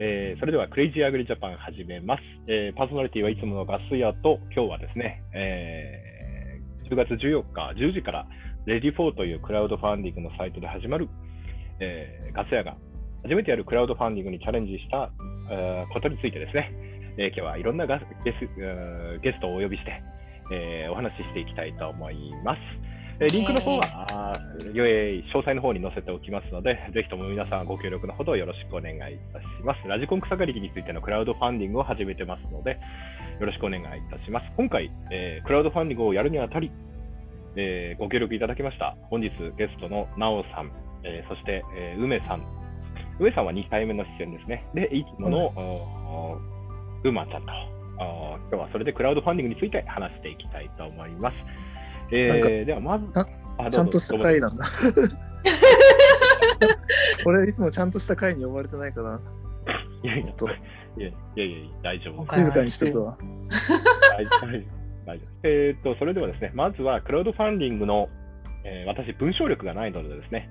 えーそれではクレイジーアグリジャパン始めます。えーパーソナリティはいつものガス屋と、今日はですね、えー10月14日10時から、 READYFOR というクラウドファンディングのサイトで始まる、えーガス屋が初めてやるクラウドファンディングにチャレンジした、ことについてですね、えー今日はいろんなガスゲスゲストをお呼びして、えーお話ししていきたいと思います。えーリンクの方は、えー詳細の方に載せておきますので、ぜひとも皆さんご協力のほどよろしくお願いいたします。ラジコン草刈り機についてのクラウドファンディングを始めてますので、よろしくお願いいたします。今回、えークラウドファンディングをやるにあたり、えーご協力いただきました。本日ゲストのなおさん、えーそして、えー梅さん。梅さんは2回目の出演ですね。で、いつもの、うまちゃんと、今日はそれでクラウドファンディングについて話していきたいと思います。えなんかー、ではまず、ちゃんとした回なんだ。俺 いつもちゃんとした回に呼ばれてないから、いやいや、といやいやいや大丈夫。静かにしとくわ。大丈夫大丈夫。えーっと、それではですね、まずはクラウドファンディングの、えー私、文章力がないのでですね、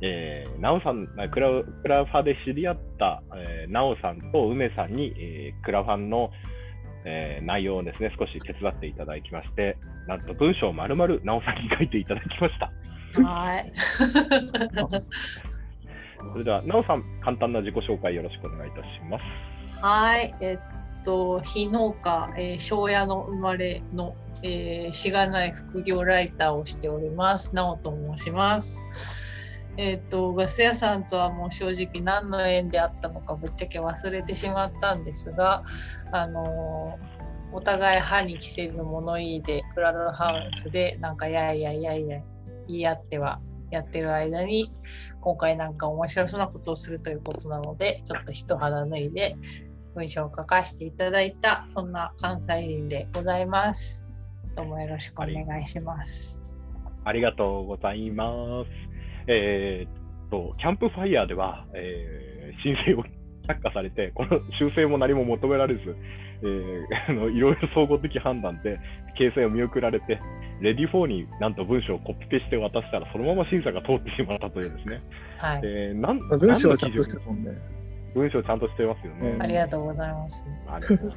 えー、なおさん、クラウクラファで知り合った、えー、なおさんと梅さんに、えークラファンの、えー内容をですね、少し手伝っていただきまして、なんと文章を丸々なおさんに書いていただきました。はい。それでは、なおさん、簡単な自己紹介よろしくお願いいたします。はい。えっと、非農家、えー庄屋の生まれの、えーしがない副業ライターをしております。なおと申します。えっと、ガス屋さんとはもう正直何の縁であったのかぶっちゃけ忘れてしまったんですが、あのーお互い歯に着せぬ物言いでクラブハウスでなんかやいやいやいや言い合ってはやってる間に今回なんか面白そうなことをするということなのでちょっと一肌脱いで文章を書かせていただいたそんな関西人でございます。どうもよろしくお願いします。ありがとうございます。えーっと、キャンプファイヤーでは、えー申請を却下されて、この修正も何も求められず、えー あのいろいろ総合的判断で掲載を見送られて、レディ4になんと文章をコピペして渡したら、そのまま審査が通ってしまったというですね。はい。えーなんまあ文章はちゃんとしてるもんね。文章ちゃんとしてますよね。うんありがとうございます。ありがとう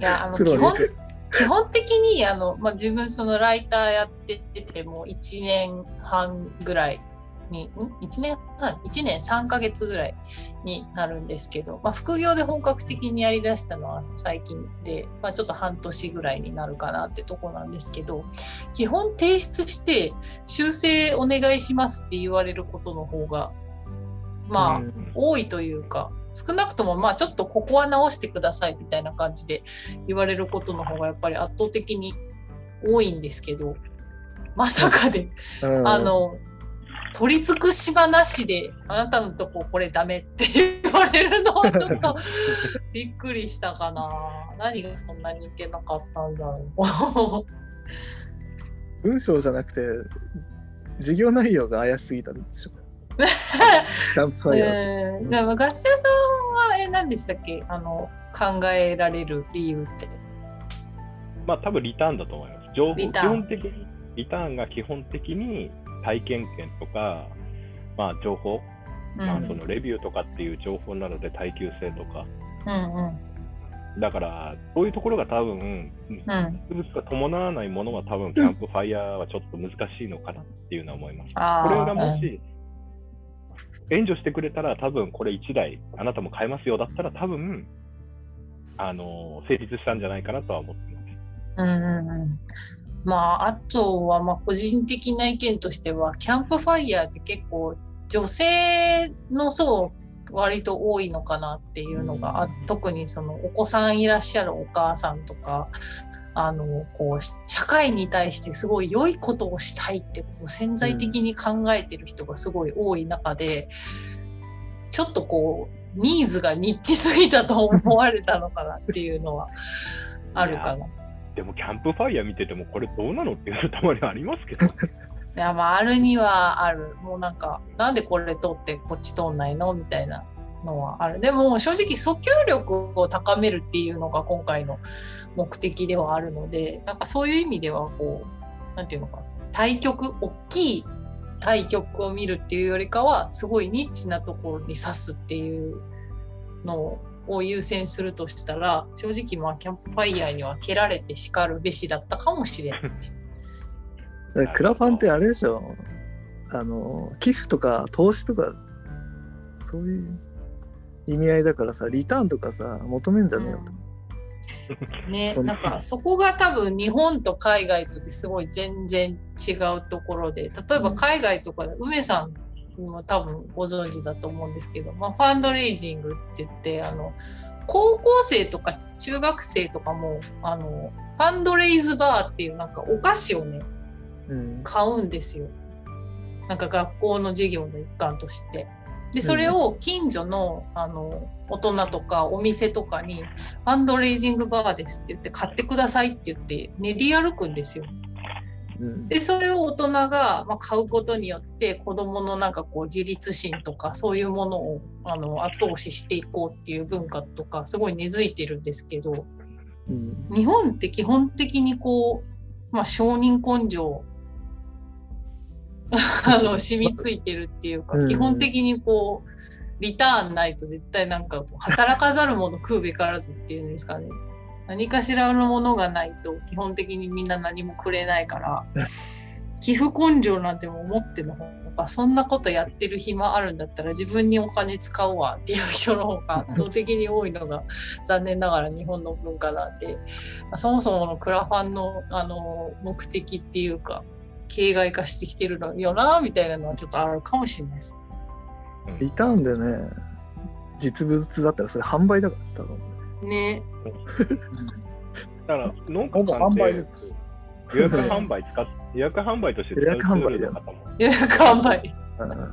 いやあの基本ね基本的にあの、まあ、自分そのライターやってても1年半ぐらいにん？1年半？1年？3ヶ月ぐらいになるんですけど、まあ、副業で本格的にやりだしたのは最近で、まあ、ちょっと半年ぐらいになるかなってとこなんですけど基本提出して修正お願いしますって言われることの方がまあ、うん。多いというか少なくともまあちょっとここは直してくださいみたいな感じで言われることの方がやっぱり圧倒的に多いんですけどまさかでうん。あの取り尽くし場なしであなたのとここれダメって 言われるのはちょっとびっくりしたかな。何がそんなにいけなかったんだろう。文章じゃなくて、事業内容が怪しすぎたんでしょ。キャンプファイヤー。うんでもガス屋さんはえ何でしたっけ？あの考えられる理由って。まあ、多分リターンだと思います。情報基リターン。本的に、リターンが基本的に体験券とか、まあ、情報、まあ、そのレビューとかっていう情報なので耐久性とか、うんうん。だから、そういうところが多分、うん。実物が伴わないものは多分、キャンプファイヤーはちょっと難しいのかなっていうのは思います。あー。これがもし、援助してくれたら、多分これ1台、あなたも買えますよだったら、多分あの成立したんじゃないかなとは思ってます。うんまああとはまあ個人的な意見としてはキャンプファイヤーって結構女性の層割と多いのかなっていうのが、あ特にそのお子さんいらっしゃるお母さんとかあのこう社会に対してすごい良いことをしたいってこう潜在的に考えてる人がすごい多い中で、ちょっとこうニーズがニッチすぎたと思われたのかなっていうのはあるかな。でもキャンプファイヤー見ててもこれどうなのっていうのたまにありますけど。いやまああるにはあるもうなんかなんでこれ通ってこっち通んないの？みたいなのはあるでも正直訴求力を高めるっていうのが今回の目的ではあるのでなんかそういう意味ではこうなんていうのか対局大きい対局を見るっていうよりかはすごいニッチなところに指すっていうのを優先するとしたら正直まあキャンプファイヤーには蹴られて叱るべしだったかもしれない。クラファンってあれでしょあの寄付とか投資とかそういう意味合いだからさリターンとかさ求めんじゃねえようん。なんかそこが多分日本と海外とですごい全然違うところで例えば海外とかで梅さんも多分ご存知だと思うんですけど、まあ、ファンドレイジングって言ってあの高校生とか中学生とかもあのファンドレイズバーっていうなんかお菓子をねうん。買うんですよ。なんか学校の授業の一環として。で、それを近所のあの大人とかお店とかに、ファンドレイジングバーですって言って買ってくださいって言って練り歩くんですよ。うん。で、それを大人が、まあ、買うことによって子供のなんかこう自立心とかそういうものをあの後押ししていこうっていう文化とかすごい根付いてるんですけど、うん。日本って基本的にこう、まあ、承認根性 あの染みついてるっていうか、うん。基本的にこうリターンないと絶対なんかこう働かざる者食うべからずっていうんですかね。何かしらのものがないと基本的にみんな何もくれないから寄付根性なんても思ってのほかそんなことやってる暇あるんだったら自分にお金使うわっていう人の方が 圧倒的に多いのが残念ながら日本の文化なんで、まあそもそものクラファンのあの目的っていうか形骸化してきてるのよなみたいなのはちょっとあるかもしれないです。リターンでね実物だったらそれ販売だから多分ね。だから農家さんって売です。予約販売使っ予約販売として予約販売だよの方も予約販売。うん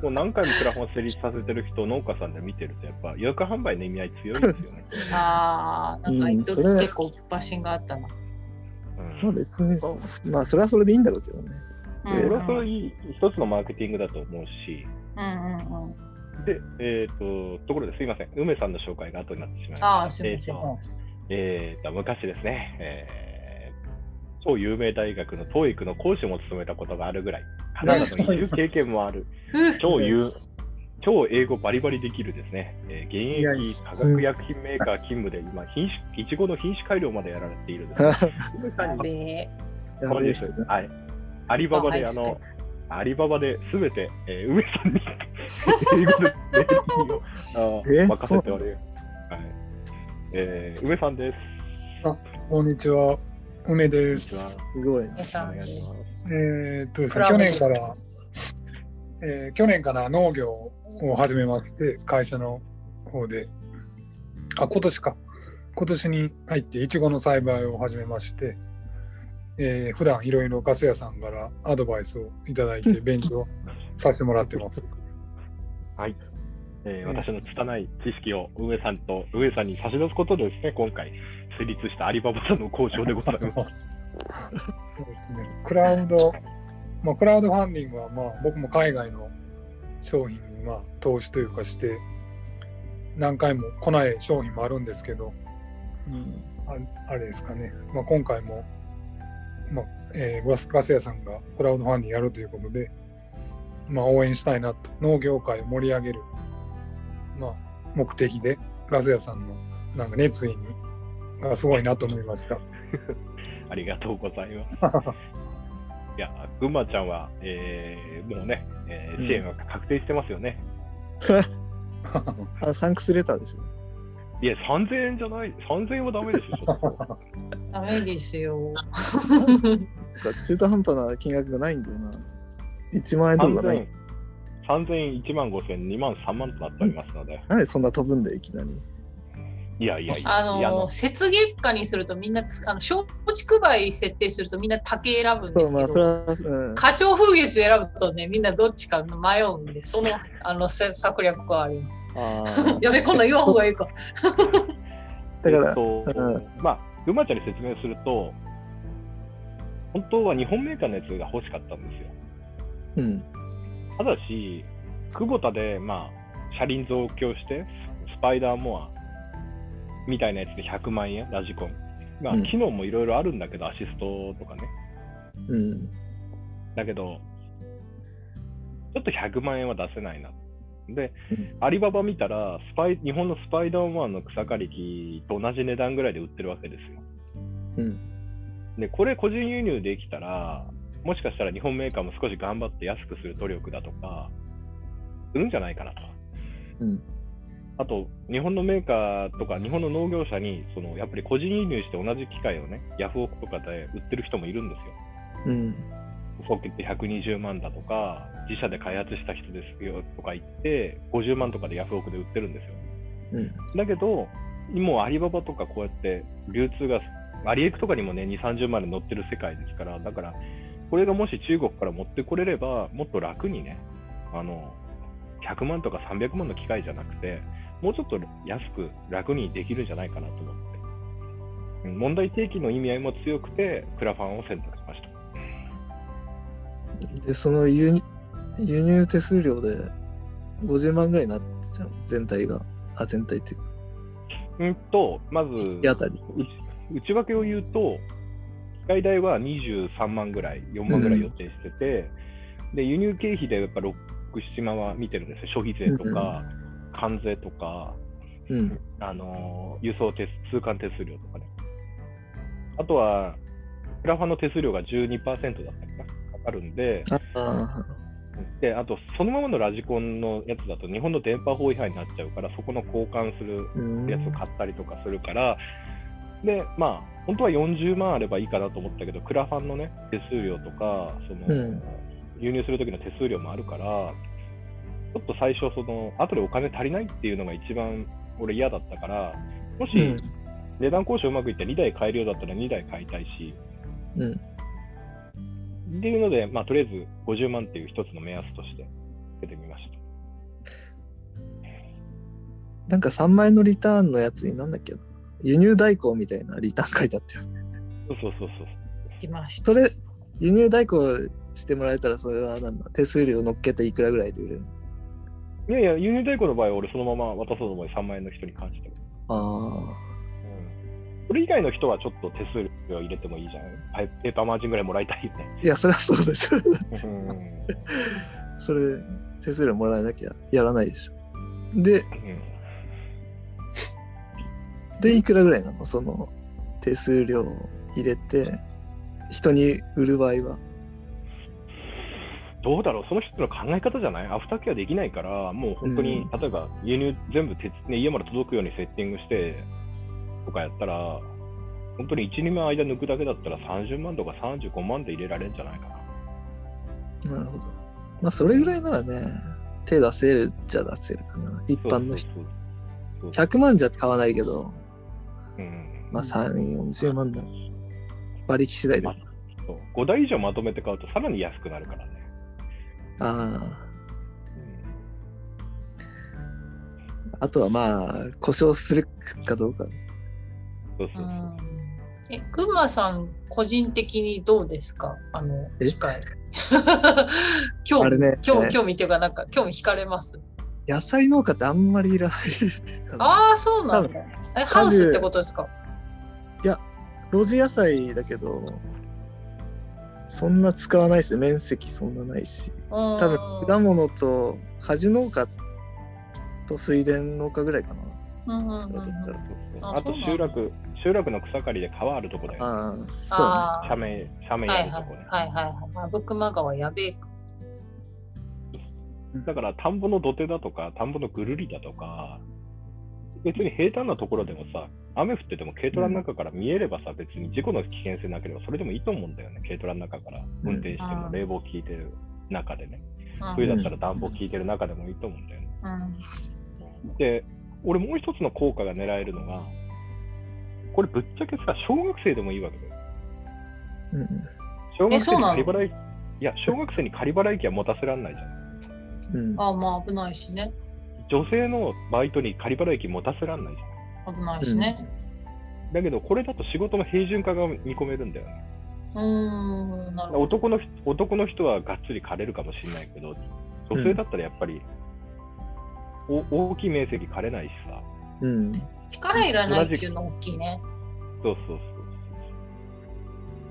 もう何回もクラファンを成立させてる人、農家さんで見てると、やっぱ予約販売の意味合い強いですよね。ああ、なんか一時うんそれ結構バッシングあったな。うんまあ別にまあそれはそれでいいんだろうけどねうんそれはそれ一つのマーケティングだと思うし、うんうんうん。で、えっ、と、ところですいません、梅さんの紹介が後になってしまいました。ああ、すみません。えーとえーと昔ですね、えー超有名大学の TOEIC の講師も務めたことがあるぐらい、カナダの移住経験もある、ふ超有超英語バリバリできるですね、えー現役化学薬品メーカー勤務で今品種、いちごの品種改良までやられているです、ね、梅さんにやべえ。や本日べえ人ねはい、アリババでああの、アリババで全て、えー梅さんに英語でレーティングを任せており、はいえー梅さんです。こんにちは。梅です。すごいね皆さんお願いします。えーっとですね、去年から、えー去年から農業を始めまして、会社の方で、あ、今年か。今年に入っていちごの栽培を始めまして、えー普段いろいろガス屋さんからアドバイスをいただいて勉強させてもらってます。はい。えーうん私の拙い知識を上さんと上さんに差し出すことでですね、今回成立したアリババとの交渉でございます。そうですね。クラウド、まあ、クラウドファンディングは、まあ、僕も海外の商品に、まあ、投資というかして、何回も来ない商品もあるんですけど、うんああれですかね、まあ、今回も、まあえーガスガス屋さんがクラウドファンディングやるということで、まあ、応援したいなと、農業界を盛り上げる、まあ、目的で、ガス屋さんのなんか熱意にがすごいなと思いました。ありがとうございます。いや、ぐんまちゃんは、えーもうね、えー支援は確定してますよね。あサンクスレターでしょいや、3000円じゃない、3000円はダメですよ。ダメですよ。中途半端な金額がないんだよな1万円とかない3000円、1万5000円、2万、3万となっておりますので。なんでそんな飛ぶんだよいきなりいいやいやいや、あの雪月花にするとみんなつあの松竹梅設定するとみんな竹選ぶんですけどそれは、うん。花鳥風月選ぶとねみんなどっちか迷うんでその あのせ策略はあります。ああ。やべこんなん言わん方がいいか。だからえっとうんまあ、群馬ちゃんに説明すると、本当は日本メーカーのやつが欲しかったんですよ。うん。ただし、久保田で、まあ、車輪増強して、スパイダーモアみたいなやつで100万円、ラジコン。まあ、うん機能もいろいろあるんだけど、アシストとかね。うん。だけど、ちょっと100万円は出せないな。で、うんアリババ見たらスパイ、日本のスパイダーマンの草刈り機と同じ値段ぐらいで売ってるわけですよ。うん。で、これ個人輸入できたら、もしかしたら日本メーカーも少し頑張って安くする努力だとか、するんじゃないかなと。うん。あと、日本のメーカーとか、日本の農業者に、そのやっぱり個人輸入して同じ機械をね、ヤフオクとかで売ってる人もいるんですよ。うん。ソケット120万だとか、自社で開発した人ですよとか言って、50万とかでヤフオクで売ってるんですよ。うん。だけど、もうアリババとかこうやって流通が、アリエクとかにもね、2、30万で載ってる世界ですから、だから、これがもし中国から持ってこれれば、もっと楽にね、あの、100万とか300万の機械じゃなくて、もうちょっと安く楽にできるんじゃないかなと思って。うん問題提起の意味合いも強くて、クラファンを選択しました。で、その輸入輸入手数料で50万ぐらいになってちゃう。全体が。あ、全体っていうか。うんと、まず。内内訳を言うと、機械代は23万ぐらい、4万ぐらい予定してて、で、輸入経費でやっぱ6、7万は見てるんですよ。消費税とか、関税とか、うん。あのー輸送手数通関手数料とかね。あとは、クラファンの手数料が12%だったかな、かかるんで、ああで、あと、そのままのラジコンのやつだと日本の電波法違反になっちゃうから、そこの交換する。やつを買ったりとかするから、で、まあ、本当は40万あればいいかなと思ったけど、クラファンのね、手数料とか、その、うん輸入する時の手数料もあるから、ちょっと最初、その、後でお金足りないっていうのが一番俺嫌だったから、もし、うん値段交渉うまくいって2台買えるようだったら2台買いたいし、うん。っていうので、まあ、とりあえず50万っていう一つの目安として出てみました。なんか3万円のリターンのやつになんだっけな。輸入代行みたいなリターン書いてあったよ。そうそうそうそう。来ました。それ、輸入代行してもらえたら、それはなんだ、手数料乗っけていくらぐらいで売れるの？いやいや、輸入代行の場合は俺そのまま渡そうと思い3万円の人に関しては。あうんそれ以外の人はちょっと手数料入れてもいいじゃん。はいペーパーマージンぐらいもらいたいよね。あ。いや、それはそうでしょ。うん それ、手数料もらえなきゃやらないでしょ。で、で、いくらぐらいなの？その、手数料入れて、人に売る場合は？どうだろう、その人の考え方じゃない？アフターケアできないから、もう本当に、うん例えば輸入全部鉄、ね、家まで届くようにセッティングしてとかやったら、本当に1、2万間抜くだけだったら30万とか35万で入れられるんじゃないかな。なるほど。まあ、それぐらいならね、手出せるっちゃ出せるかな。一般の人。そうそうそう100万じゃ買わないけど、うんまあ、3、40万だ。馬力次第で。まそう5台以上まとめて買うとさらに安くなるからね。ああ。あとはまあ、故障するかどうか。そうそうう。んえ、くまさん、個人的にどうですか？あの、え？機械。興味、あれね興興味っていうか、なんか、興味惹かれます？野菜農家ってあんまりいらない。ああ、そうなんだ。え、ハウスってことですか？露地野菜だけど、そんな使わないですね。面積そんなないし。多多分、果物と果樹農家と水田農家ぐらいかな。ああと集落、集落の草刈りで川あるとこだよ。ああ、そうあ斜面、斜面あるとこね。はいはいはい。阿武隈川やべえか。だから田んぼの土手だとか、田んぼのぐるりだとか、別に平坦なところでもさ、雨降ってても軽トラの中から見えればさ、別に事故の危険性なければそれでもいいと思うんだよね、軽トラの中から運転してもうん冷房効いてる中でね。うん冬だったら暖房効いてる中でもいいと思うんだよね。うんで、俺もう一つの効果が狙えるのが、これぶっちゃけさ、小学生でもいいわけだよ。うん小学生に仮払い、いや、小学生に仮払い機は持たせられないじゃん。うんああ、まあ危ないしね。女性のバイトに仮払い機持たせられないじゃん。危ないしね。だけど、これだと仕事の平準化が見込めるんだよね。うーん、なるほど。男の人男の人はがっつり枯れるかもしれないけど、女性だったらやっぱり、お大きい面積枯れないしさ。うん力いらないっていうの大きいね。そうそうそうそ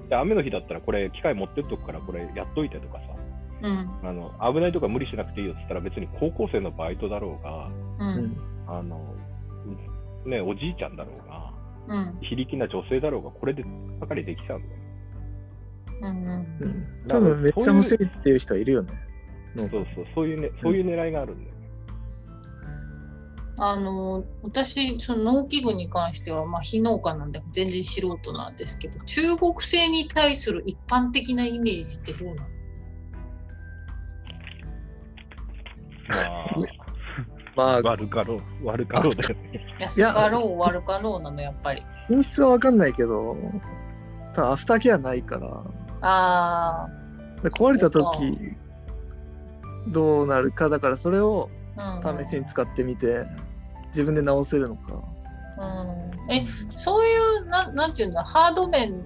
う。で雨の日だったらこれ機械持ってっとくからこれやっといてとかさ、うん。あの危ないとか無理しなくていいよって言ったら別に高校生のバイトだろうが、う。うんんあの、ね、おじいちゃんだろうが、うん。非力な女性だろうが、これでばかりできちゃうんだよ。うん。うんうん多分めっちゃ欲しいっていう人はいるよね。そうそう、そういうね、そういう狙いがあるんだよね。あの私その農機具に関しては、まあ、非農家なんで全然素人なんですけど中国製に対する一般的なイメージってどうなの？まあ、まあ、悪かろう、悪かろうだよね。安かろう悪かろうなのやっぱり。品質はわかんないけど、ただアフターケアないから、あで壊れた時どうなるかだからそれをあ、うんうん。試しに使ってみて自分で直せるのか。うん、えそういうななんていうんだハード面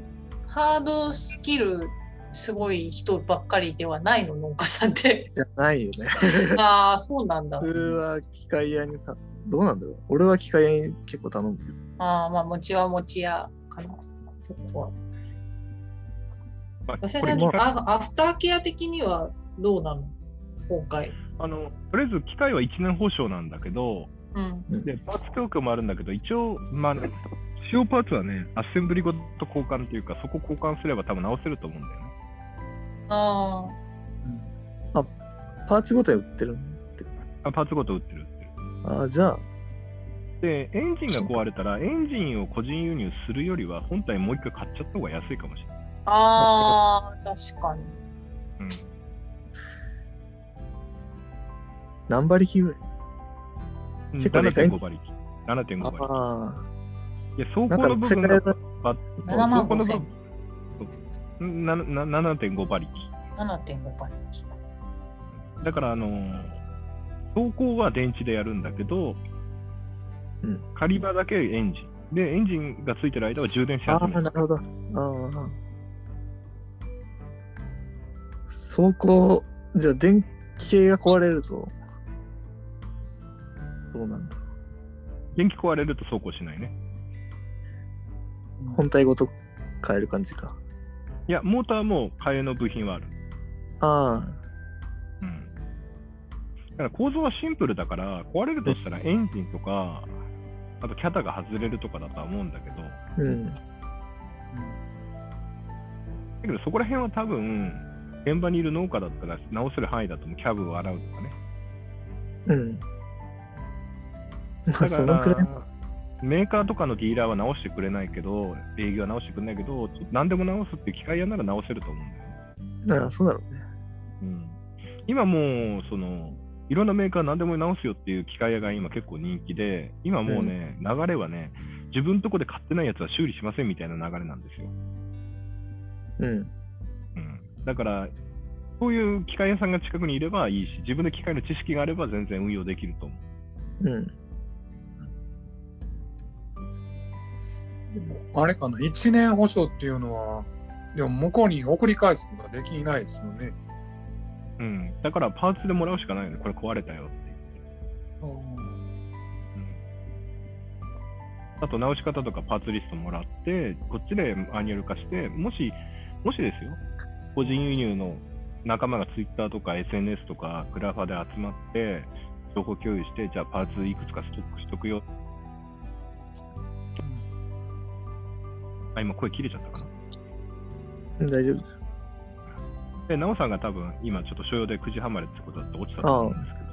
ハードスキルすごい人ばっかりではないの農家さんって。じゃないよね。ああそうなんだ。普通は機械屋にた、どうなんだろう。俺は機械屋に結構頼むけど。ああまあ餅は餅屋かな。そこはまあ吉田さんアフターケア的にはどうなの？今回。あのとりあえず機械は1年保証なんだけど、うん。でパーツ強化もあるんだけど、一応、まあ、使用パーツはね、アッセンブリごと交換というか、そこ交換すれば多分直せると思うんだよね。ああ、うん。あ、パーツごと売ってるあ、パーツごと売ってるあ、じゃあ。で、エンジンが壊れたら、エンジンを個人輸入するよりは、本体もう一回買っちゃった方が安いかもしれない。ああ、確かに。うん。何馬力ぐらい？結構で。7.5馬力。7.5馬力。いや、走行の部分が、7.5馬力。7.5馬力。だから、あの走行は電池でやるんだけど、うん、狩場だけエンジン。で、エンジンがついてる間は充電し。ああ、なるほど。あ走行、じゃあ電気系が壊れると、どうなんだ？電気壊れると走行しないね。本体ごと変える感じか。いや、モーターも替えの部品はある。あうん。だから構造はシンプルだから、壊れるとしたらエンジンとか、あとキャタが外れるとかだとは思うんだけど、だあ、うん。けどそこら辺は多分、現場にいる農家だったら直せる範囲だと思う。キャブを洗うとかね。うん。まあ、だからそのくらい。、メーカーとかのディーラーは直してくれないけど、営業は直してくれないけど、何でも直すって機械屋なら直せると思うんだよそうだろうね。うん、今もう、その、いろんなメーカー何でも直すよっていう機械屋が今結構人気で、今もうね、流れはね、自分とこで買ってないやつは修理しませんみたいな流れなんですよ。うん。うん、だから、そういう機械屋さんが近くにいればいいし、自分で機械の知識があれば全然運用できると思う。うん。あれかな、1年保証っていうのは、でも向こうに送り返すことができないですよね。うん、だからパーツでもらうしかないよね、これ壊れたよって言って。うんあと直し方とかパーツリストもらって、こっちでマニュアル化して、もし、もしですよ、個人輸入の仲間が Twitter とか SNS とかグラファで集まって、情報共有して、じゃあパーツいくつかストックしとくよ。あ、今声切れちゃったかな。大丈夫。で、なおさんが多分今ちょっと所用で9時半までってことだと落ちたと思うんですけど。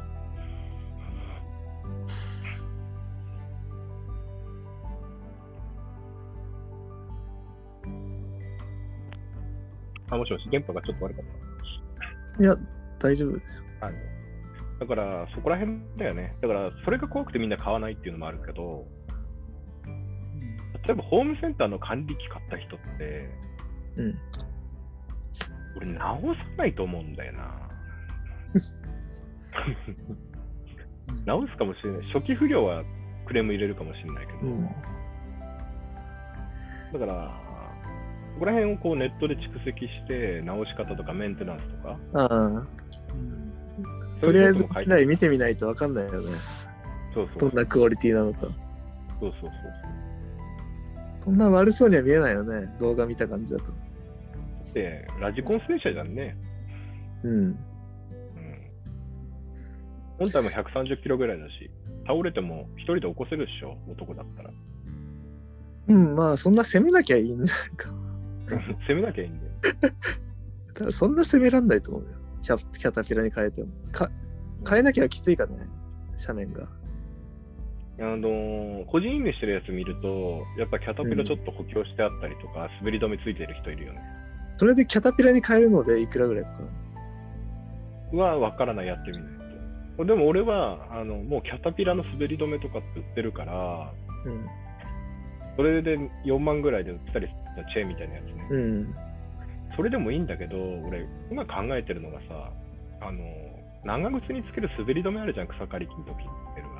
あ、もしもし、電波がちょっと悪かった。いや、大丈夫です。はい。だから、そこら辺だよね。だから、それが怖くてみんな買わないっていうのもあるけど、例えばホームセンターの管理機買った人って、うん。俺直さないと思うんだよな。直すかもしれない。初期不良はクレーム入れるかもしれないけど、うん。だから、ここら辺をこうネットで蓄積して、直し方とかメンテナンスとか、あとりあえずいうことも書い見てみないとわかんないよね。そうそうどんなクオリティなのか。そうそうそう。そんな悪そうには見えないよね。動画見た感じだと。で、ラジコン戦車じゃんね。うん。うん。本体も130キロぐらいだし、倒れても一人で起こせるっしょ、男だったら。うん、まあそんな攻めなきゃいいんじゃないか。攻めなきゃいいんだよ。ただそんな攻めらんないと思うよ。キャキャタピラに変えても。か変えなきゃきついかね、斜面が。あのー個人輸入してるやつ見ると、やっぱキャタピラちょっと補強してあったりとか、滑り止めついてる人いるよね。それでキャタピラに変えるのでいくらぐらいか？な。は分からない、やってみないと。でも俺は、あのもうキャタピラの滑り止めとかって売ってるから、うん。それで4万ぐらいで売ってたりしたチェーンみたいなやつね。うん。それでもいいんだけど、俺、今考えてるのがさ、あの、長靴につける滑り止めあるじゃん、草刈り機の時っていうのが。って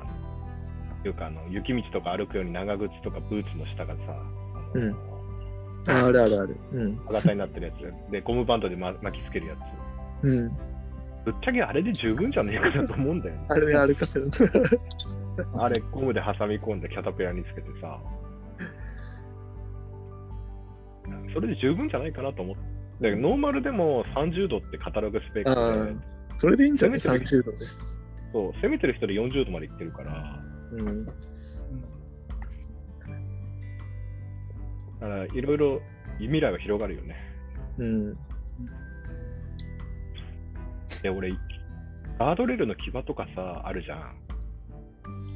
いうか、あの、雪道とか歩くように長靴とかブーツの下がさ、うんああるあるある。うん。歯型になってるやつで、ゴムバンドでま巻きつけるやつ。うん。ぶっちゃけあれで十分じゃねえかなと思うんだよね。あれで歩かせる。あれ、ゴムで挟み込んでキャタピラにつけてさ。それで十分じゃないかなと思って。だけどノーマルでも30度ってカタログスペッあクであ、それでいいんじゃない攻めてる ?30 度で。そう、攻めてる人で40度までいってるから、うん。だからいろいろ未来は広がるよね。うん。で、俺、ガードレールの際とかさ、あるじゃん。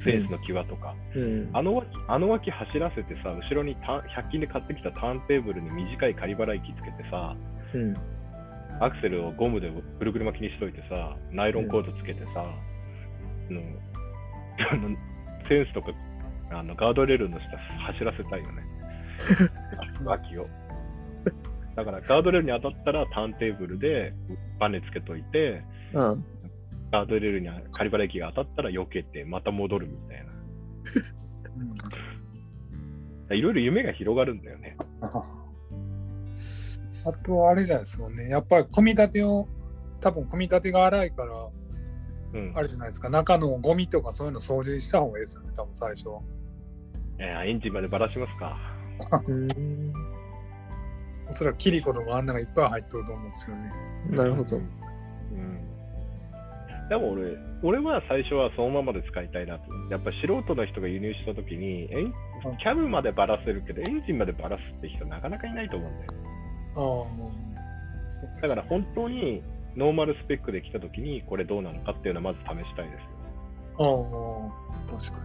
フェンスの際とか。うん。あの脇あの脇走らせてさ、後ろにタ100均で買ってきたターンテーブルに短い仮払い機つけてさ、うん。アクセルをゴムでぐるぐる巻きにしといてさ、ナイロンコードつけてさ、あのあのフェンスとかあのガードレールの下走らせたいよね。脇を。だからガードレールに当たったらターンテーブルでバネつけといて、あガードレールに仮払い機が当たったら避けて、また戻るみたいな。いろいろ夢が広がるんだよね。あとあれじゃないですもんね。やっぱり組み立てを、多分組み立てが荒いから、うんあれじゃないですか、中のゴミとかそういうの掃除した方がいいですよね、多分最初は。えーエンジンまでばらしますか。うん。おそらくキリコとかあんなのがいっぱい入っとると思うんですよね。なるほど。うん。でも俺、俺は最初はそのままで使いたいなと。やっぱ素人の人が輸入したときに、エンキャブまでばらせるけど、エンジンまでばらすって人なかなかいないと思うんだよ。ああ、だから本当にノーマルスペックで来たときに、これどうなのかっていうのをまず試したいですよ。ああ、確か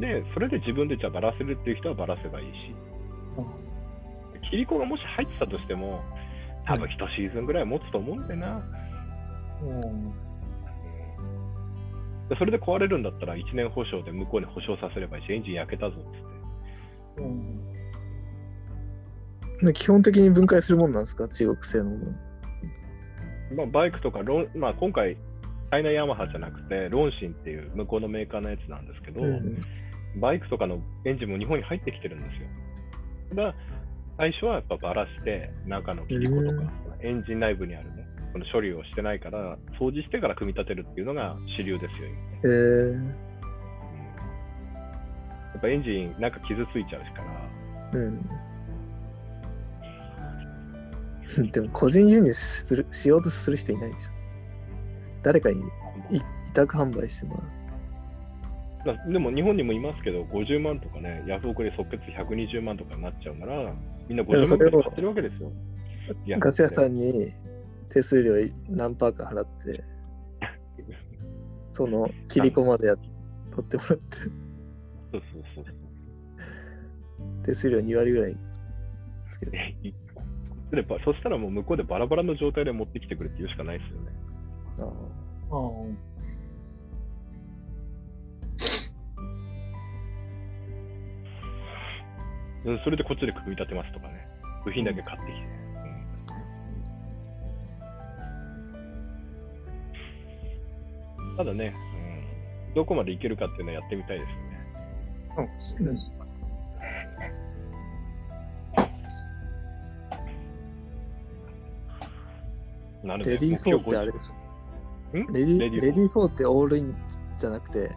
で、それで自分でじゃあばらせるっていう人はばらせばいいし、キリコがもし入ってたとしても、多分1シーズンぐらい持つと思うんだよな。に。うん。でそれで壊れるんだったら1年保証で向こうに保証させればいいし、エンジン焼けたぞっつって。うんで基本的に分解するもんなんですか？中国製のもの。まあ、バイクとかロン、まあ、今回、チャイナヤマハじゃなくて、ロンシンっていう向こうのメーカーのやつなんですけど、うん。バイクとかのエンジンも日本に入ってきてるんですよ。ただ、最初はやっぱばらして、中の切り子とか、エンジン内部にあるね、この処理をしてないから、掃除してから組み立てるっていうのが主流ですよ、今ねえー、うんやっぱエンジンなんか傷ついちゃうしから、うん。でも個人輸入するしようとする人いないじゃん。誰かにい委託販売してもらう。だでも日本にもいますけど、50万とかね、ヤフオクで即決120万とかになっちゃうから、みんな50万だかってるわけですよ。ガス屋さんに手数料何パーか払って、その切り子までや取ってもらって、そうそうそう。手数料2割ぐらい。でばそしたらもう向こうでバラバラの状態で持ってきてくれって言うしかないですよね。ああうんうん、それでこっちで組み立てますとかね。部品だけ買ってきて。うんただね、うん、どこまでいけるかっていうのはやってみたいですよね。うんそうです。なのでレディー4目標ってあれでしょ。ん？レディレディーレディー4ってオールインじゃなくて、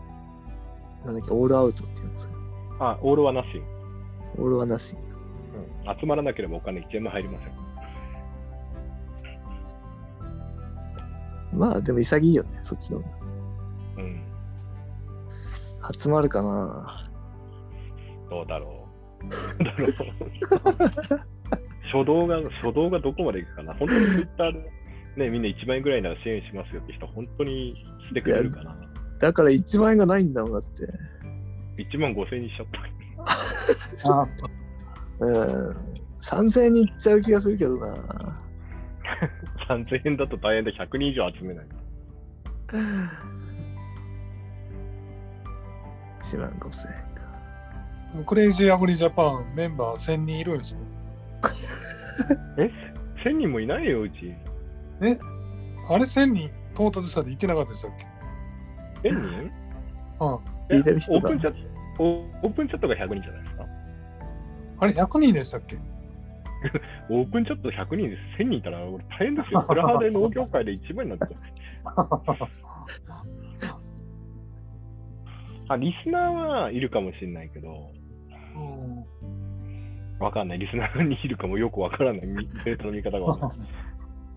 なんだっけ、オールアウトって言うんですか。あ、オールはなし。オールはなし。うん、集まらなければお金1円も入りません。まあでも潔いよね、そっちの。うん、集まるかな。どうだろう。どうだろう。初動が、初動がどこまでいくかな。本当にツイッターで、ね、みんな1万円ぐらいなら支援しますよって人、本当にしてくれるかな。だから1万円がないんだもんだって。1万5000円にしちゃった。あうん。3000円にいっちゃう気がするけどな。3000円だと大変で100人以上集めない。1万5000円か。クレイジーアグリジャパンメンバー1000人いるんですよ。え ?1000 人もいないよ、うち。あれ1000人到達したって言ってなかったでしたっけ？1000人？うん。聞いてる人がオープンチャットオープンチャットが100人じゃないですか？あれ100人でしたっけ？オープンチャット100人です。1000人いたら俺大変ですよ。プラハで農業界で一番になっちゃう。あ、リスナーはいるかもしれないけど、うんわかんない。リスナーにいるかもよくわからない。み生徒の見方がわかんない。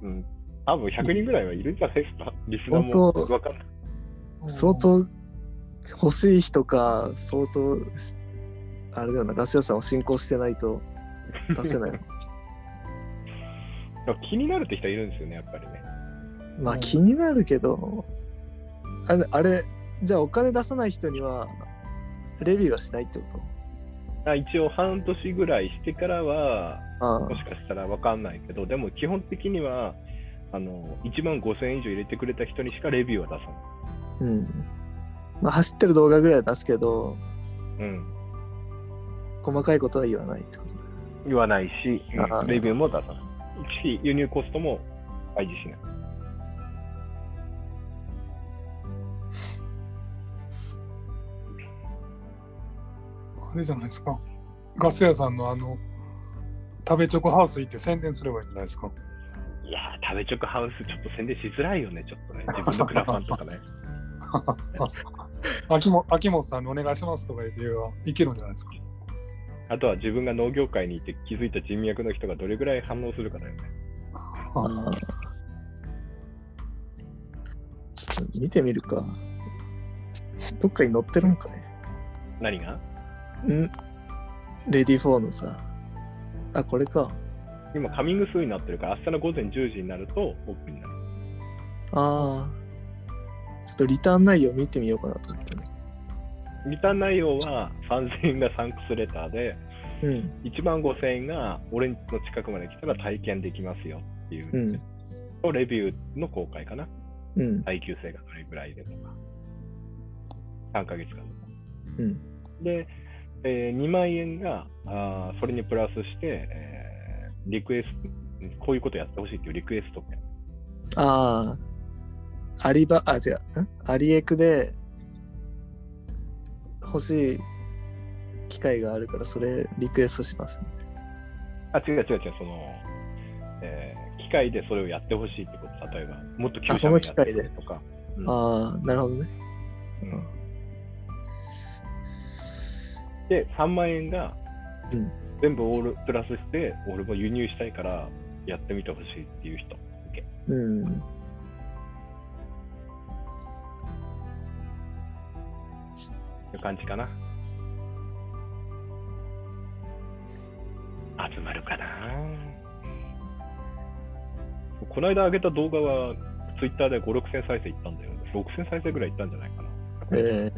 うん。多分100人ぐらいはいるんじゃないですか？リスナーも本当わかんない。相当欲しい人か、相当し、あれだよな、ガス屋さんを進行してないと出せない。気になるって人はいるんですよね、やっぱりね。まあ気になるけど、あれ、あれじゃあお金出さない人には、レビューはしないってこと？あ一応半年ぐらいしてからは、あもしかしたらわかんないけど、でも基本的には、あの、1万5000円以上入れてくれた人にしかレビューは出さない。あ、うん。まあ走ってる動画ぐらいは出すけど、うん。細かいことは言わないってこと。言わないし、レビューも出さない。し、輸入コストも開示しない。あれじゃないですか。ガス屋さんのあの、食べチョコハウス行って宣伝すればいいんじゃないですか。いやー、食べチョクハウスちょっと宣伝しづらいよね、ちょっとね。自分のクラファンとかね。秋も秋元さんにお願いしますとか言って言えばいけるんじゃないですか。あとは自分が農業界にいて気づいた人脈の人がどれぐらい反応するかだよね。ああ。ちょっと見てみるか。どっかに載ってるんかい何が？ん？READYFOR のさ。あ、これか。今、 coming soon になってるから、明日の午前10時になるとオープンになる。ああ。ちょっとリターン内容見てみようかなと思ってね。リターン内容は3000円がサンクスレターで、うん。1万5000円が俺の近くまで来たら体験できますよっていう、うん。とレビューの公開かな。うん。耐久性がどれぐらいでとか。3ヶ月間とか。うん。で、えー2万円があーそれにプラスして、えーリクエスト、こういうことやってほしいっていうリクエスト権。ああ。アリバ、あ、違う。んアリエクで欲しい機会があるから、それリクエストします、ね。あ、違う違う違う、その、えー機械でそれをやってほしいってこと。例えば、もっと急あその機械でとか。うんああ、なるほどね。うんで、3万円がうん全部オールプラスして、俺も輸入したいからやってみてほしいっていう人。うん。いう感じかな。集まるかな。この間上げた動画は、ツイッターで5、6千再生いったんだよ。6千再生ぐらいいったんじゃないかな。ええ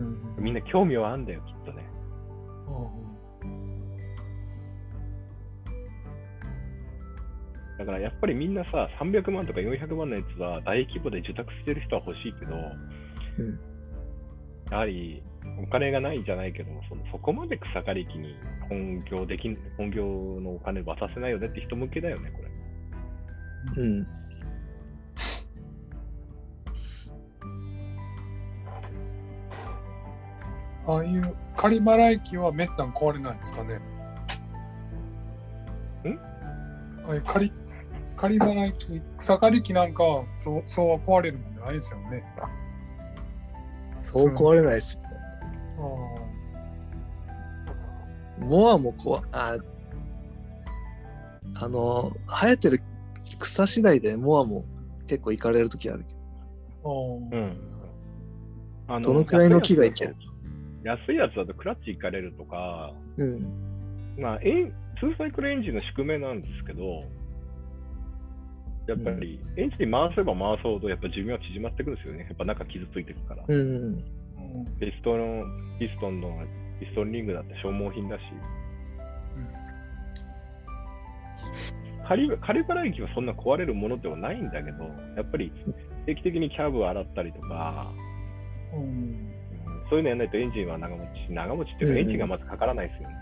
うんみんな興味はあんだよ、きっとね。だからやっぱりみんなさ、300万とか400万のやつは大規模で受託してる人は欲しいけど、うんやはりお金がないじゃないけども、そのそこまで草刈り機に本業できん本業のお金渡せないよねって人向けだよね、これ。うん。ああいう仮払い機はめったに壊れないんですかね？ん？ああいう仮仮払い機、草刈り機なんかはそうそうは壊れるもんじゃないですよね。そう壊れないですよ。あモアも壊ああの生えてる草次第でモアも結構行かれる時あるけああうん。あどどのくらいの木がいける？安いやつだとクラッチいかれるとか、うんまあ、エン2サイクルエンジンの宿命なんですけど、やっぱりエンジン回せば回すほどやっぱ寿命は縮まってくるんですよね。やっぱ中傷ついてくから。うんピストンの、ピストンの、ピストンリングだって消耗品だし。仮仮払い機はそんな壊れるものではないんだけど、やっぱり定期的にキャブを洗ったりとか、うんうんそういうのやらないとエンジンは長持ち、長持ちっていうか、うんエンジンがまずかからないですよね。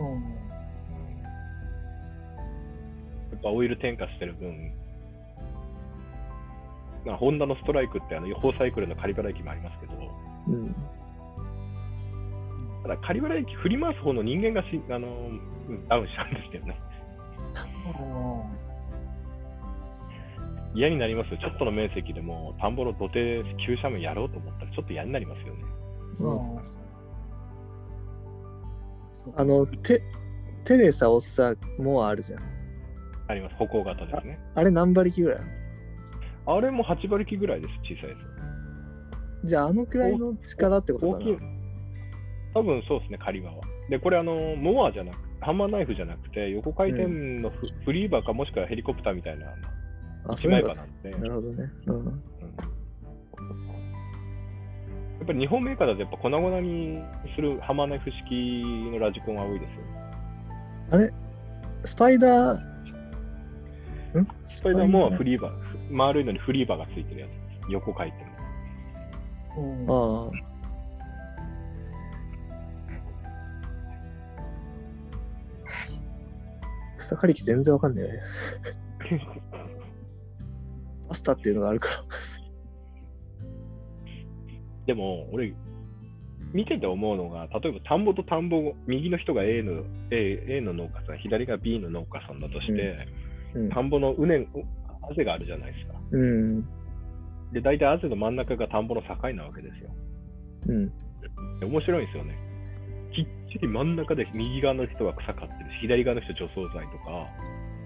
うんやっぱオイル添加してる分、まあ、ホンダのストライクってあの、4サイクルの仮払い機もありますけど、うんただ仮払い機振り回す方の人間がしあのうんダウンしちゃうんですけどね。嫌になりますよ。ちょっとの面積でも、田んぼの土手、急斜面やろうと思ったら、ちょっと嫌になりますよね。うんうんあの手手でさ押すさモアあるじゃんあります。歩行型ですね。あれ何馬力ぐらいあれも8馬力ぐらいです、小さいやじゃああのくらいの力ってつ。ことかな。多分そうですね、仮場は。で、これ、あの、モアじゃなくハンマーナイフじゃなくて、横回転のフ,、フリーバーか、もしくはヘリコプターみたいな一枚刃なんで。なるほどねうんうんやっぱり日本メーカーだとやっぱ粉々にするハンマーナイフ式のラジコンは多いですよ。あれ？スパイダーんススパイダーもフリーバー、丸いのにフリーバーがついてるやつです。横回転。うんああ草刈り機全然わかんないよね。パスタっていうのがあるから。でも、俺、見てて思うのが、例えば田んぼと田んぼ、右の人が A の A, A の農家さん、左が B の農家さんだとして、うん田んぼのうねん、あぜがあるじゃないですか。うん。で、大体あぜの真ん中が田んぼの境なわけですよ。うん。で面白いんですよね。きっちり真ん中で右側の人は草刈ってるし、左側の人除草剤とか、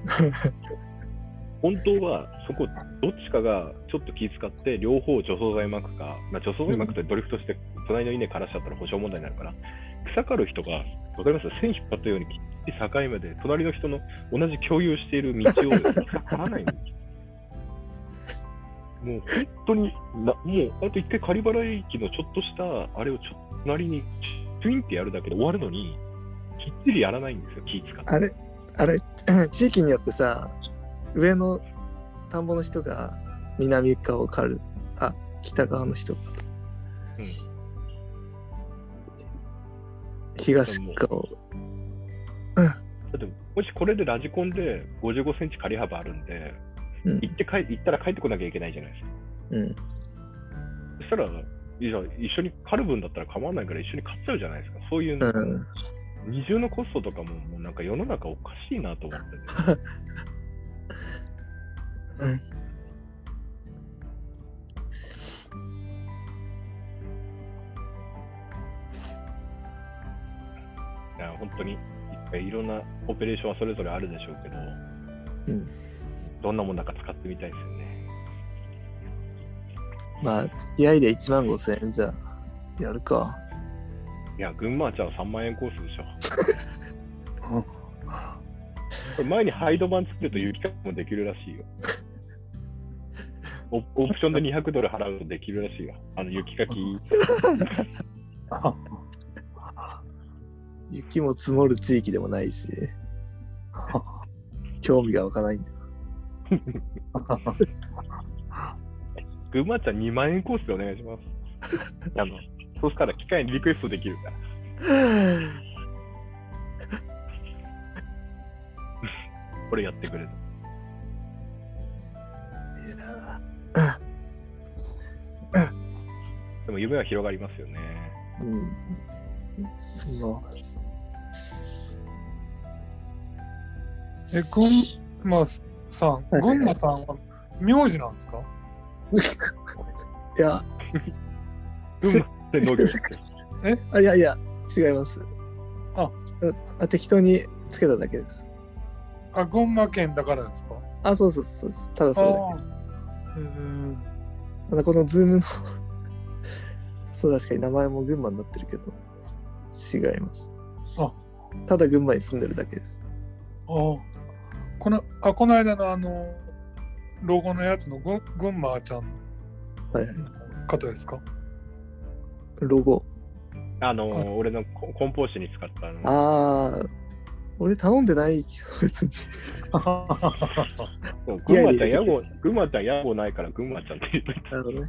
本当はそこ、どっちかがちょっと気遣って、両方除草剤巻くか、まあ、除草剤巻くとドリフトして、隣の稲枯らしちゃったら保証問題になるから、草刈る人が、わかります？線引っ張ったようにきっちり境目で、隣の人の同じ共有している道を草刈らないんですよ。もう本当にな、もうあと一回仮払い機のちょっとしたあれをちょっと隣にツインってやるだけで終わるのに、きっちりやらないんですよ、気使って。あれ、あれ、地域によってさ、上の田んぼの人が南側を刈る。あ、北側の人が。うん東側を。だってもしこれでラジコンで55センチ仮幅あるんで、うん行って帰行ったら帰ってこなきゃいけないじゃないですか。うん。そしたら、いや一緒に狩る分だったら構わないから一緒に買っちゃうじゃないですか。そういう、うん。二重のコストとかも、もうなんか世の中おかしいなと思ってて。うん。や本当にいっぱいいろんなオペレーションはそれぞれあるでしょうけど、うんどんなものだか使ってみたいですよね。まあ、付き合いで1万5千円じゃ、やるか。いや、群馬ちゃん3万円コースでしょ。これ前にハイド版作ると雪かきもできるらしいよ。オオプションで200ドル払うとできるらしいよ。あの雪かき。雪も積もる地域でもないし、興味が湧かないんだよ。群馬ちゃん2万円コースでお願いします。あの、そしたら機械にリクエストできるから。これやってくれる。でも夢は広がりますよね。うん。まあ、え、群馬さん、い群馬さんは名字なんですか？いや、群馬って農業してあいやいや、違います。ああ適当につけただけです。あ、群馬県だからですか？あ、そうそうそうです。ただあそれだけ。あ。うん。まだこのズームの そう確かに名前も群馬になってるけど違いますあただ群馬に住んでるだけですああ。この、あ、この間のあの、ロゴのやつのぐ群馬ちゃんはいはい。の方ですか？ロゴ。あのー、俺のコ梱包紙に使ったあの。ああ俺頼んでないけど別に。そう群馬ちゃん屋号、群馬ちゃん屋号ないから群馬ちゃんって言っといた。なるほどね、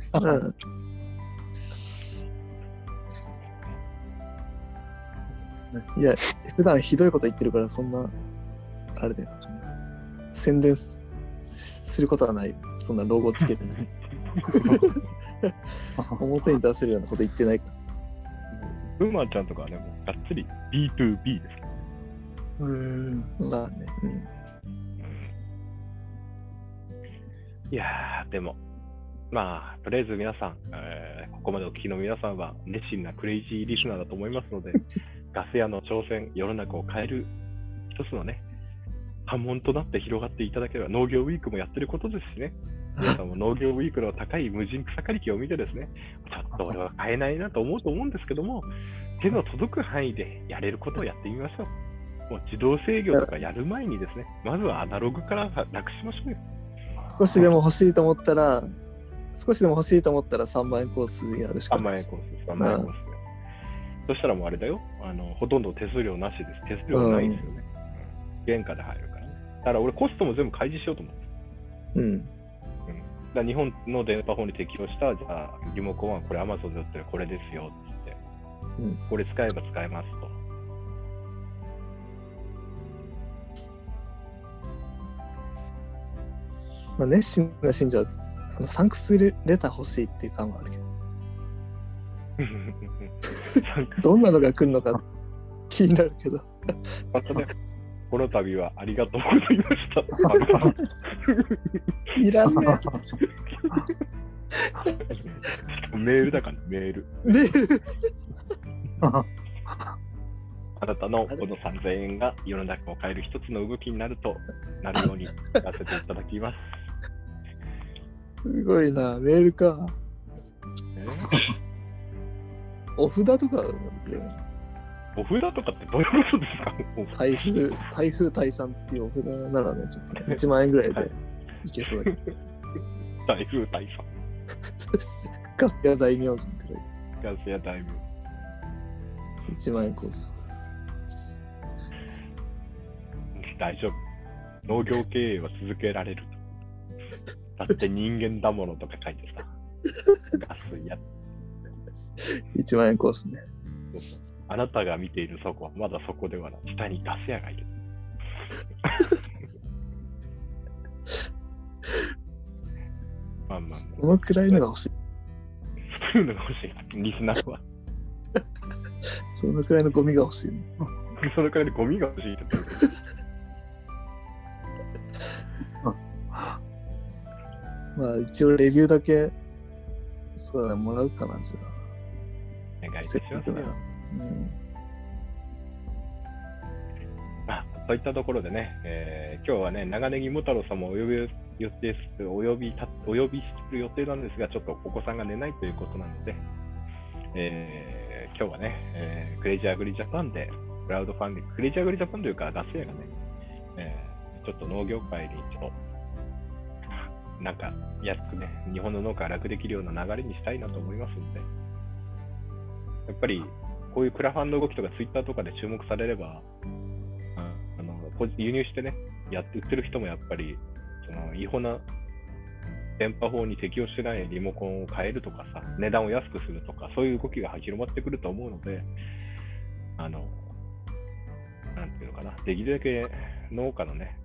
うん、いや普段ひどいこと言ってるからそんなあれだよ宣伝すすることはないそんなロゴつけて 表に出せるようなこと言ってないから群馬ちゃんとかはね、もうがっつり B2B ですから。うん。まあね、うん。いやー、でも、まあ、とりあえず皆さん、えーここまでお聞きの皆さんは熱心なクレイジーリスナーだと思いますので、ガス屋の挑戦、世の中を変える一つのね、波紋となって広がっていただければ、農業ウィークもやってることですしね、皆さんも農業ウィークの高い無人草刈り機を見てですね、ちょっと俺は買えないなと思うと思うんですけども、手の届く範囲でやれることをやってみましょう。もう自動制御とかやる前にですね、まずはアナログからなくしましょうよ。少しでも欲しいと思ったら、少しでも欲しいと思ったら3万円コースやるしか3万円ないですコースです。3万円コースで。そしたらもうあれだよ。あの、ほとんど手数料なしです。手数料ないですよね。うん原価で入る。だから俺コストも全部開示しようと思って。うん。うん。だ日本の電波法に適用した、じゃあ、リモコンはこれ Amazon で売ってるこれですよって言って、うんこれ使えば使えますと。まあ、熱心な信者はあのサンクスレター欲しいっていう感はあるけど、どんなのが来るのか気になるけど。またね、この度はありがとうございました。いらね メールだから、メール。え。メール。あなたのこの3000円が世の中を変える一つの動きになると、なるようにやらせていただきます。すごいな、メールか。ねお札とか、お札とかってどういうことですか？台風、台風退散っていうお札ならね、ちょっとね1万円ぐらいでいけそうだけど、台風大佐、ガスや大名人って書いてガスや大名。ある1万円コース。大丈夫。農業経営は続けられると。だって人間だものとか書いてさ。ガスや、1万円コースね。あなたが見ているそこはまだそこではない。下にガス屋がいる。まあまあ、このくらいのが欲しい。そういうのが欲しい。リスナーは。そのくらいのゴミが欲しい、ね。そのくらいでゴミが欲しい。まあ一応レビューだけ、そうだね、もらうかな、じゃお願いしますまあ、そういったところでね、えー今日はね、長ネギも太郎さんもお呼び予定すお呼びお呼びする予定なんですが、ちょっとお子さんが寝ないということなので、えー今日はね、えークレイジーアグリジャパンで、クラウドファンディング、クレイジーアグリジャパンというか、ガス屋がね、えーちょっと農業界にちょっと、なんか、安くね、日本の農家が楽できるような流れにしたいなと思いますので、やっぱり、こういうクラファンの動きとかツイッターとかで注目されれば、ああのこ輸入してね、やって売ってる人もやっぱり、そその違法な電波法に適用してないリモコンを変えるとかさ、値段を安くするとか、そういう動きが広まってくると思うので、あの、なんていうのかな、できるだけ農家のね、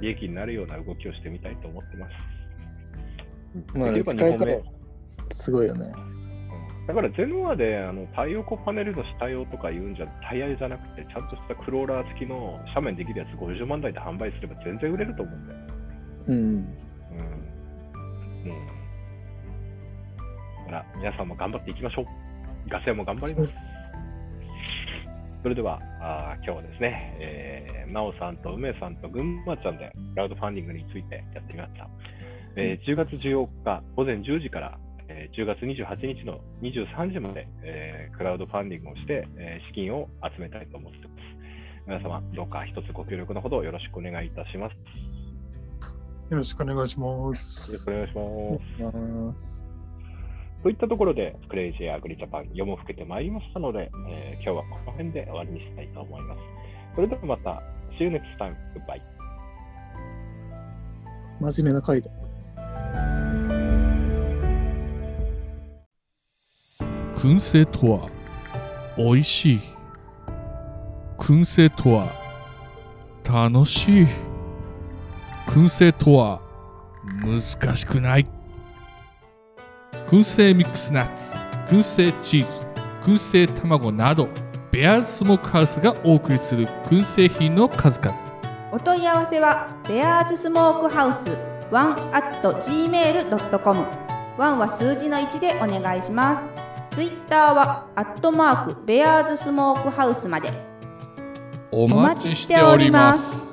利益になるような動きをしてみたいと思ってます。まあ、使えたら日本すごいよね。うんだからゼノアであの太陽光パネルの下用とか言うんじゃ、タイヤじゃなくて、ちゃんとしたクローラー付きの斜面できるやつ50万台で販売すれば全然売れると思うんだよ。うん。うん。うん。だから皆さんも頑張っていきましょう。ガセ屋も頑張ります。それでは、あー今日はですね、えー、なおさんと梅さんと群馬ちゃんでクラウドファンディングについてやってみました。えー10月14日午前10時から、えー10月28日の23時まで、えークラウドファンディングをして、えー資金を集めたいと思っています。皆様、どうか一つご協力のほどよろしくお願いいたします。よろしくお願いしまよろしす。くお願いします。といったところで、クレイジーアグリジャパン読もふけてまいりましたので、えー今日はこの辺で終わりにしたいと思います。それではまた、See you next time. Goodbye. 真面目な回だ。燻製とは美味しい燻製とは楽しい燻製とは難しくない燻製ミックスナッツ燻製チーズ燻製卵などベアーズスモークハウスがお送りする燻製品の数々お問い合わせはベアーズスモークハウスワン at gmail.com ワンは数字の1でお願いします。ツイッターはアットマークベアーズスモークハウスまで。お待ちしております。